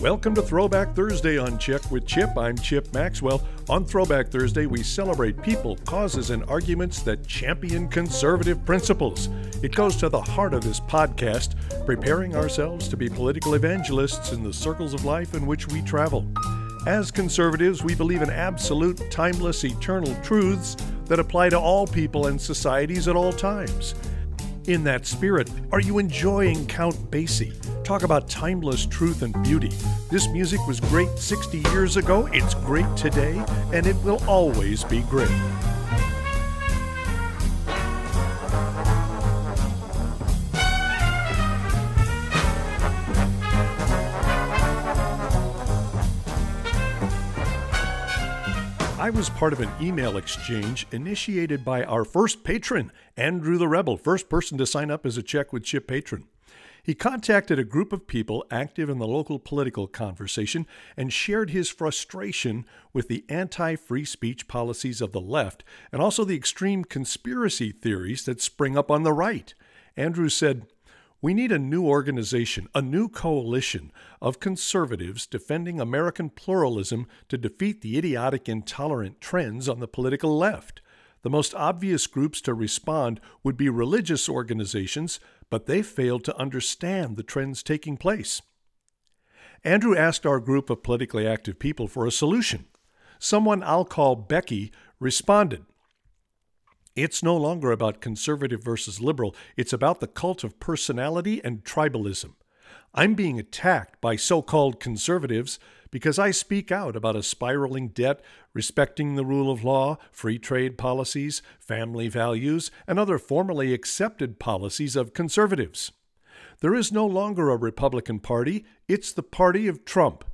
Welcome to Throwback Thursday on Check with Chip. I'm Chip Maxwell. On Throwback Thursday, we celebrate people, causes, and arguments that champion conservative principles. It goes to the heart of this podcast, preparing ourselves to be political evangelists in the circles of life in which we travel. As conservatives, we believe in absolute, timeless, eternal truths that apply to all people and societies at all times. In that spirit, are you enjoying Count Basie? Talk about timeless truth and beauty. This music was great 60 years ago, it's great today, and it will always be great. I was part of an email exchange initiated by our first patron, Andrew the Rebel, first person to sign up as a Check with Chip patron. He contacted a group of people active in the local political conversation and shared his frustration with the anti free speech policies of the left and also the extreme conspiracy theories that spring up on the right. Andrew said, we need a new organization, a new coalition of conservatives defending American pluralism to defeat the idiotic, intolerant trends on the political left. The most obvious groups to respond would be religious organizations, but they failed to understand the trends taking place. Andrew asked our group of politically active people for a solution. Someone I'll call Becky responded. It's no longer about conservative versus liberal, it's about the cult of personality and tribalism. I'm being attacked by so called conservatives because I speak out about a spiraling debt, respecting the rule of law, free trade policies, family values, and other formerly accepted policies of conservatives. There is no longer a Republican Party, it's the party of Trump.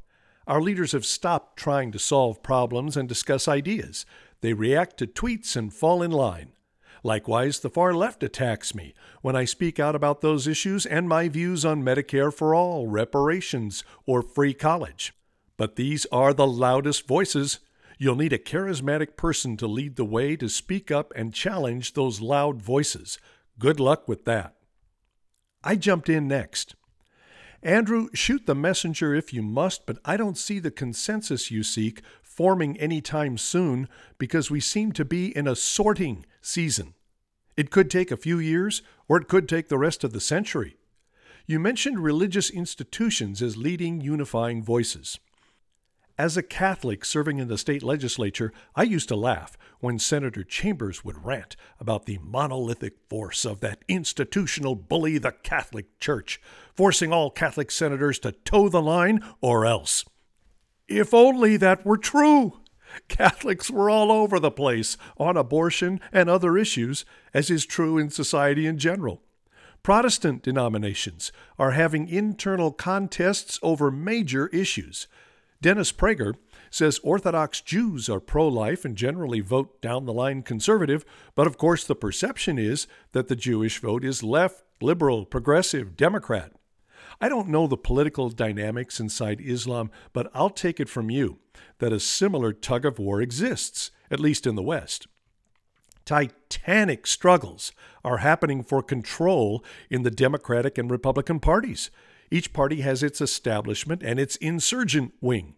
Our leaders have stopped trying to solve problems and discuss ideas. They react to tweets and fall in line. Likewise, the far left attacks me when I speak out about those issues and my views on Medicare for all, reparations, or free college. But these are the loudest voices. You'll need a charismatic person to lead the way to speak up and challenge those loud voices. Good luck with that. I jumped in next. Andrew, shoot the messenger if you must, but I don't see the consensus you seek forming any time soon because we seem to be in a sorting season. It could take a few years, or it could take the rest of the century. You mentioned religious institutions as leading unifying voices. As a Catholic serving in the state legislature, I used to laugh when Senator Chambers would rant about the monolithic force of that institutional bully, the Catholic Church, forcing all Catholic senators to toe the line or else. If only that were true! Catholics were all over the place on abortion and other issues, as is true in society in general. Protestant denominations are having internal contests over major issues. Dennis Prager says Orthodox Jews are pro life and generally vote down the line conservative, but of course the perception is that the Jewish vote is left, liberal, progressive, Democrat. I don't know the political dynamics inside Islam, but I'll take it from you that a similar tug of war exists, at least in the West. Titanic struggles are happening for control in the Democratic and Republican parties. Each party has its establishment and its insurgent wing.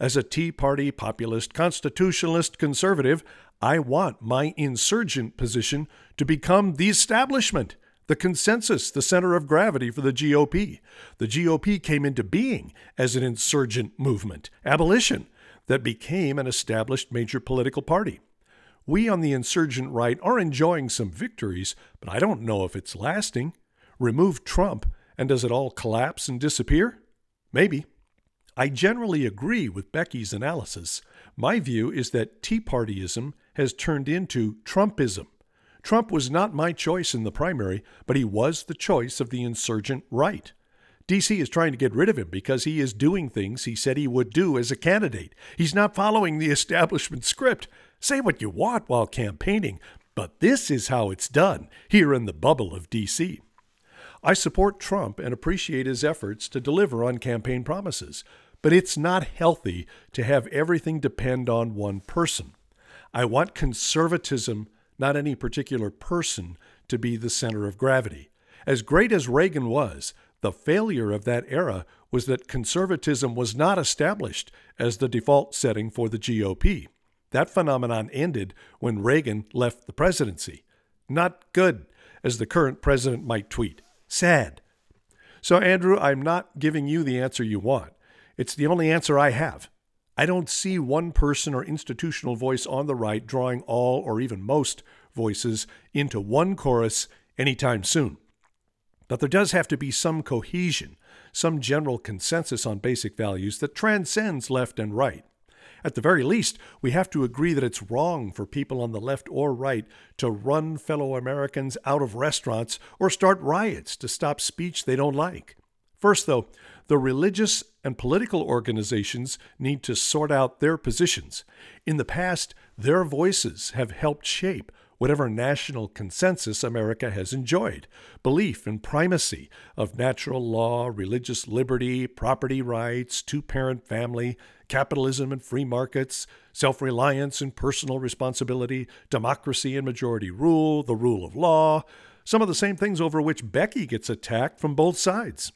As a Tea Party populist, constitutionalist conservative, I want my insurgent position to become the establishment the consensus, the center of gravity for the GOP. The GOP came into being as an insurgent movement, abolition, that became an established major political party. We on the insurgent right are enjoying some victories, but I don't know if it's lasting. Remove Trump, and does it all collapse and disappear? Maybe. I generally agree with Becky's analysis. My view is that Tea Partyism has turned into Trumpism. Trump was not my choice in the primary, but he was the choice of the insurgent right. DC is trying to get rid of him because he is doing things he said he would do as a candidate. He's not following the establishment script. Say what you want while campaigning, but this is how it's done here in the bubble of DC. I support Trump and appreciate his efforts to deliver on campaign promises, but it's not healthy to have everything depend on one person. I want conservatism not any particular person, to be the center of gravity. As great as Reagan was, The failure of that era was that conservatism was not established as the default setting for the GOP. That phenomenon ended when Reagan left the presidency. Not good, as the current president might tweet. Sad. So, Andrew, I'm not giving you the answer you want. It's the only answer I have. I don't see one person or institutional voice on the right drawing all or even most voices into one chorus anytime soon. But there does have to be some cohesion, some general consensus on basic values that transcends left and right. At the very least, we have to agree that it's wrong for people on the left or right to run fellow Americans out of restaurants or start riots to stop speech they don't like. First, though, the religious and political organizations need to sort out their positions. In the past, their voices have helped shape whatever national consensus America has enjoyed belief in primacy of natural law, religious liberty, property rights, two parent family, capitalism and free markets, self reliance and personal responsibility, democracy and majority rule, the rule of law, some of the same things over which Becky gets attacked from both sides.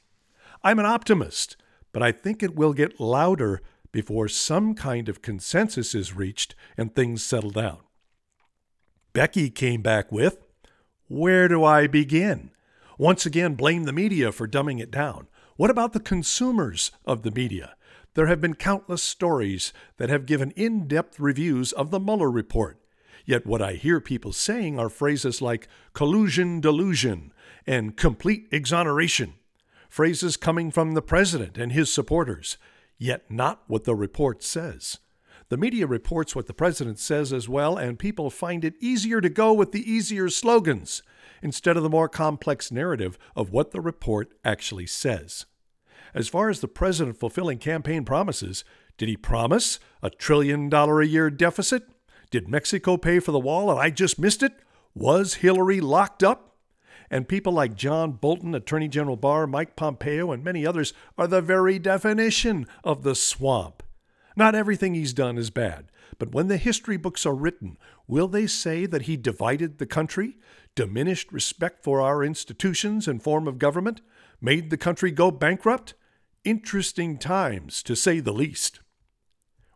I'm an optimist, but I think it will get louder before some kind of consensus is reached and things settle down. Becky came back with, Where do I begin? Once again, blame the media for dumbing it down. What about the consumers of the media? There have been countless stories that have given in depth reviews of the Mueller report. Yet what I hear people saying are phrases like collusion delusion and complete exoneration, phrases coming from the president and his supporters, yet not what the report says. The media reports what the president says as well, and people find it easier to go with the easier slogans instead of the more complex narrative of what the report actually says. As far as the president fulfilling campaign promises, did he promise a trillion dollar a year deficit? Did Mexico pay for the wall and I just missed it? Was Hillary locked up? And people like John Bolton, Attorney General Barr, Mike Pompeo, and many others are the very definition of the swamp. Not everything he's done is bad, but when the history books are written, will they say that he divided the country, diminished respect for our institutions and form of government, made the country go bankrupt? interesting times, to say the least.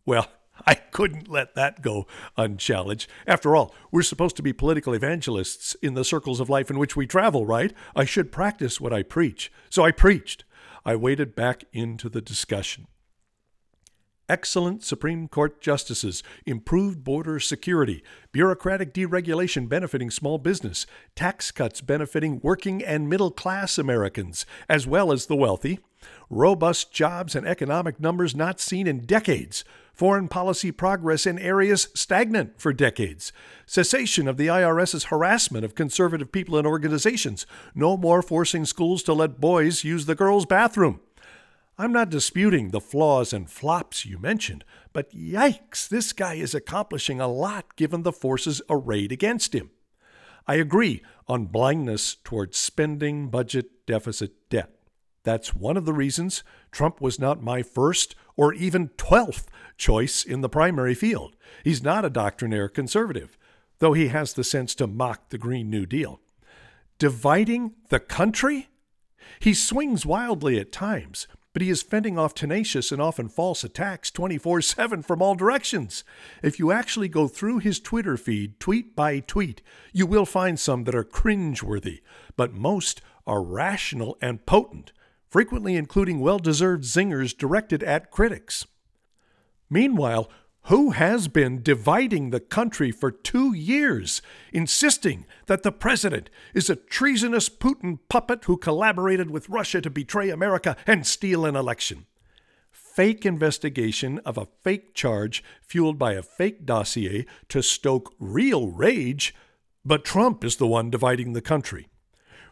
Well, I couldn't let that go unchallenged. After all, we're supposed to be political evangelists in the circles of life in which we travel, right? I should practice what I preach. So I preached. I waded back into the discussion. Excellent Supreme Court justices, improved border security, bureaucratic deregulation benefiting small business, tax cuts benefiting working and middle class Americans, as well as the wealthy, robust jobs and economic numbers not seen in decades, foreign policy progress in areas stagnant for decades, cessation of the IRS's harassment of conservative people and organizations, no more forcing schools to let boys use the girls' bathroom. I'm not disputing the flaws and flops you mentioned, but yikes, this guy is accomplishing a lot given the forces arrayed against him. I agree on blindness towards spending, budget, deficit, debt. That's one of the reasons Trump was not my first or even 12th choice in the primary field. He's not a doctrinaire conservative, though he has the sense to mock the Green New Deal. Dividing the country? He swings wildly at times, but he is fending off tenacious and often false attacks 24 7 from all directions. If you actually go through his Twitter feed, tweet by tweet, you will find some that are cringeworthy, but most are rational and potent frequently including well deserved zingers directed at critics. Meanwhile, who has been dividing the country for two years, insisting that the president is a treasonous Putin puppet who collaborated with Russia to betray America and steal an election? Fake investigation of a fake charge fueled by a fake dossier to stoke real rage, but Trump is the one dividing the country.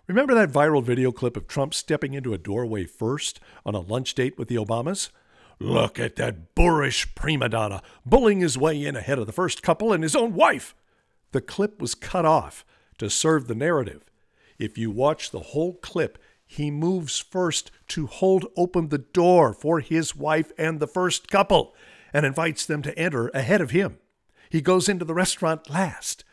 Remember that viral video clip of Trump stepping into a doorway first on a lunch date with the Obamas? Look at that boorish prima donna bullying his way in ahead of the first couple and his own wife. The clip was cut off to serve the narrative. If you watch the whole clip, he moves first to hold open the door for his wife and the first couple and invites them to enter ahead of him. He goes into the restaurant last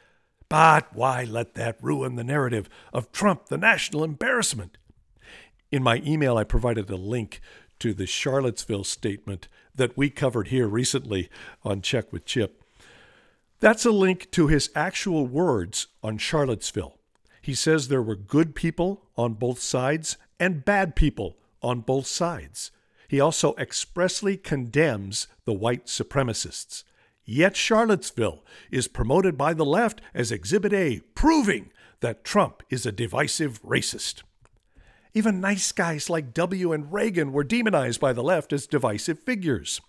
but why let that ruin the narrative of Trump, the national embarrassment? In my email, I provided a link to the Charlottesville statement that we covered here recently on Check with Chip. That's a link to his actual words on Charlottesville. He says there were good people on both sides and bad people on both sides. He also expressly condemns the white supremacists. Yet Charlottesville is promoted by the left as Exhibit A, proving that Trump is a divisive racist. Even nice guys like W. and Reagan were demonized by the left as divisive figures.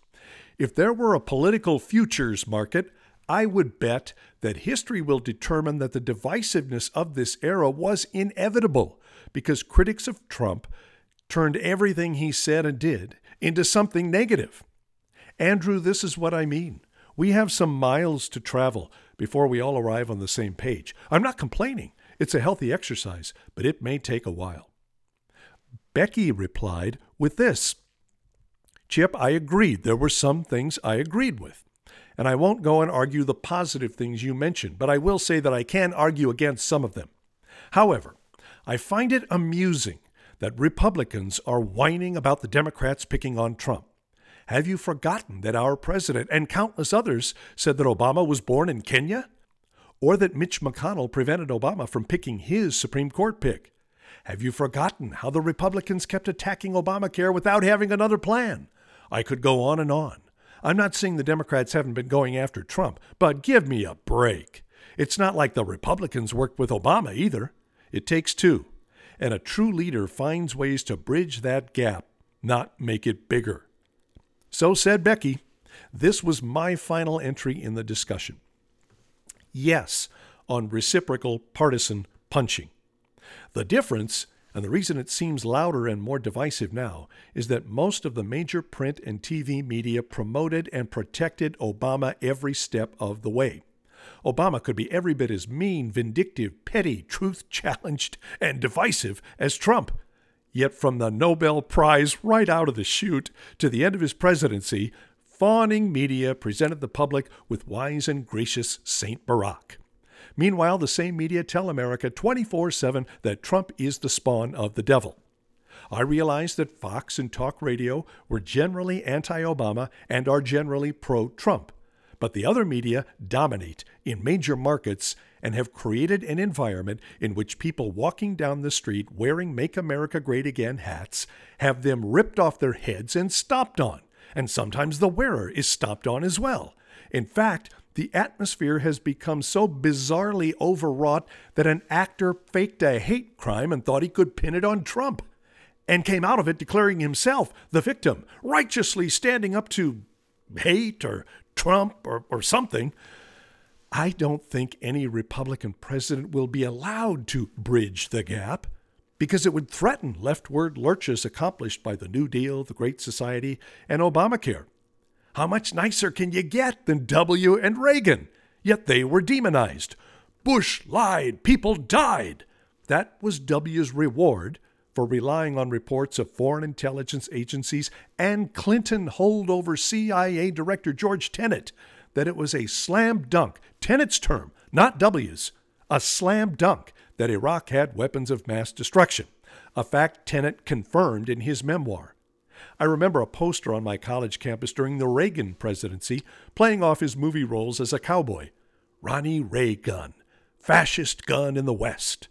If there were a political futures market, I would bet that history will determine that the divisiveness of this era was inevitable because critics of Trump turned everything he said and did into something negative. Andrew, this is what I mean. We have some miles to travel before we all arrive on the same page. I'm not complaining. It's a healthy exercise, but it may take a while. Becky replied with this Chip, I agreed. There were some things I agreed with. And I won't go and argue the positive things you mentioned, but I will say that I can argue against some of them. However, I find it amusing that Republicans are whining about the Democrats picking on Trump. Have you forgotten that our president and countless others said that Obama was born in Kenya? Or that Mitch McConnell prevented Obama from picking his Supreme Court pick? Have you forgotten how the Republicans kept attacking Obamacare without having another plan? I could go on and on. I'm not saying the Democrats haven't been going after Trump, but give me a break. It's not like the Republicans worked with Obama either. It takes two. And a true leader finds ways to bridge that gap, not make it bigger. So said Becky. This was my final entry in the discussion. Yes, on reciprocal partisan punching. The difference, and the reason it seems louder and more divisive now, is that most of the major print and TV media promoted and protected Obama every step of the way. Obama could be every bit as mean, vindictive, petty, truth challenged, and divisive as Trump. Yet from the Nobel Prize right out of the chute to the end of his presidency, fawning media presented the public with wise and gracious Saint Barack. Meanwhile, the same media tell America 24 7 that Trump is the spawn of the devil. I realize that Fox and talk radio were generally anti Obama and are generally pro Trump. But the other media dominate in major markets and have created an environment in which people walking down the street wearing Make America Great Again hats have them ripped off their heads and stomped on. And sometimes the wearer is stomped on as well. In fact, the atmosphere has become so bizarrely overwrought that an actor faked a hate crime and thought he could pin it on Trump, and came out of it declaring himself the victim, righteously standing up to hate or Trump or, or something. I don't think any Republican president will be allowed to bridge the gap because it would threaten leftward lurches accomplished by the New Deal, the Great Society, and Obamacare. How much nicer can you get than W and Reagan? Yet they were demonized. Bush lied, people died. That was W's reward for relying on reports of foreign intelligence agencies and Clinton holdover CIA Director George Tenet that it was a slam dunk, Tenet's term, not W's, a slam dunk that Iraq had weapons of mass destruction, a fact Tenet confirmed in his memoir. I remember a poster on my college campus during the Reagan presidency playing off his movie roles as a cowboy. Ronnie Reagan, fascist gun in the West.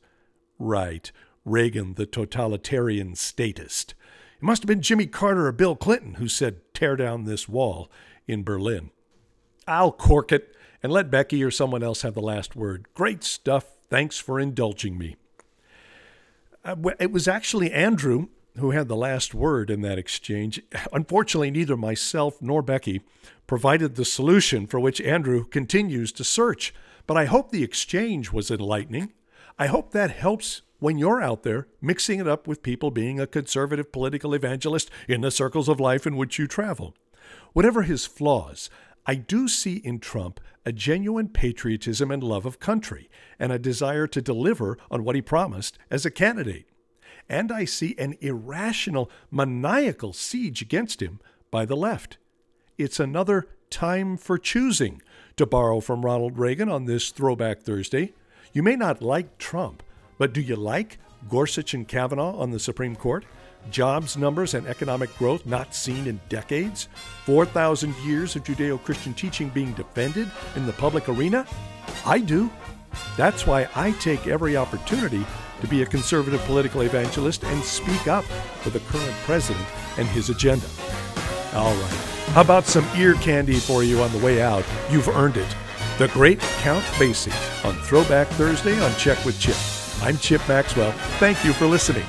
Right, Reagan, the totalitarian statist. It must have been Jimmy Carter or Bill Clinton who said, tear down this wall in Berlin. I'll cork it and let Becky or someone else have the last word. Great stuff. Thanks for indulging me. Uh, it was actually Andrew who had the last word in that exchange. Unfortunately, neither myself nor Becky provided the solution for which Andrew continues to search. But I hope the exchange was enlightening. I hope that helps when you're out there mixing it up with people being a conservative political evangelist in the circles of life in which you travel. Whatever his flaws, I do see in Trump a genuine patriotism and love of country and a desire to deliver on what he promised as a candidate and I see an irrational, maniacal siege against him by the left. It's another time for choosing, to borrow from Ronald Reagan on this Throwback Thursday. You may not like Trump, but do you like Gorsuch and Kavanaugh on the Supreme Court? jobs numbers and economic growth not seen in decades, 4,000 years of Judeo Christian teaching being defended in the public arena? I do. That's why I take every opportunity to be a conservative political evangelist and speak up for the current president and his agenda. All right. How about some ear candy for you on the way out? You've earned it. The Great Count Basie on Throwback Thursday on Check with Chip. I'm Chip Maxwell. Thank you for listening.